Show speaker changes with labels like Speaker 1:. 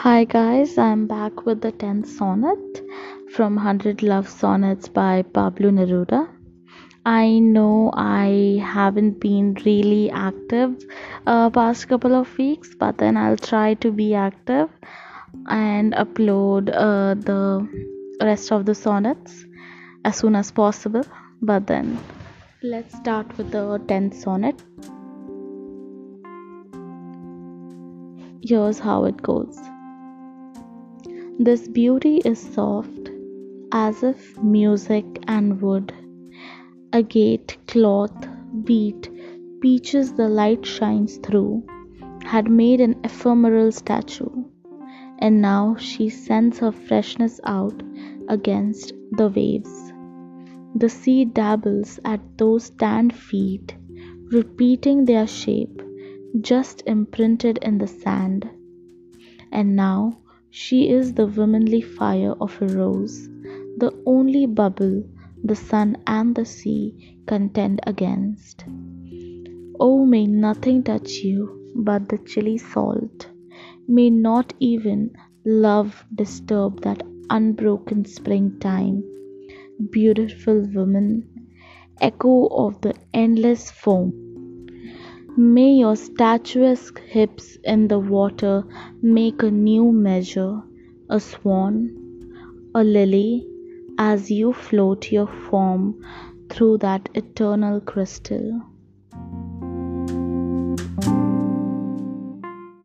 Speaker 1: Hi guys, I'm back with the 10th sonnet from 100 Love Sonnets by Pablo Neruda. I know I haven't been really active uh, past couple of weeks, but then I'll try to be active and upload uh, the rest of the sonnets as soon as possible. But then let's start with the 10th sonnet. Here's how it goes. This beauty is soft, as if music and wood. Agate, cloth, beat, peaches the light shines through, had made an ephemeral statue, and now she sends her freshness out against the waves. The sea dabbles at those tanned feet, repeating their shape, just imprinted in the sand. And now she is the womanly fire of a rose, the only bubble the sun and the sea contend against. Oh, may nothing touch you but the chilly salt. May not even love disturb that unbroken springtime. Beautiful woman, echo of the endless foam. May your statuesque hips in the water make a new measure, a swan, a lily, as you float your form through that eternal crystal.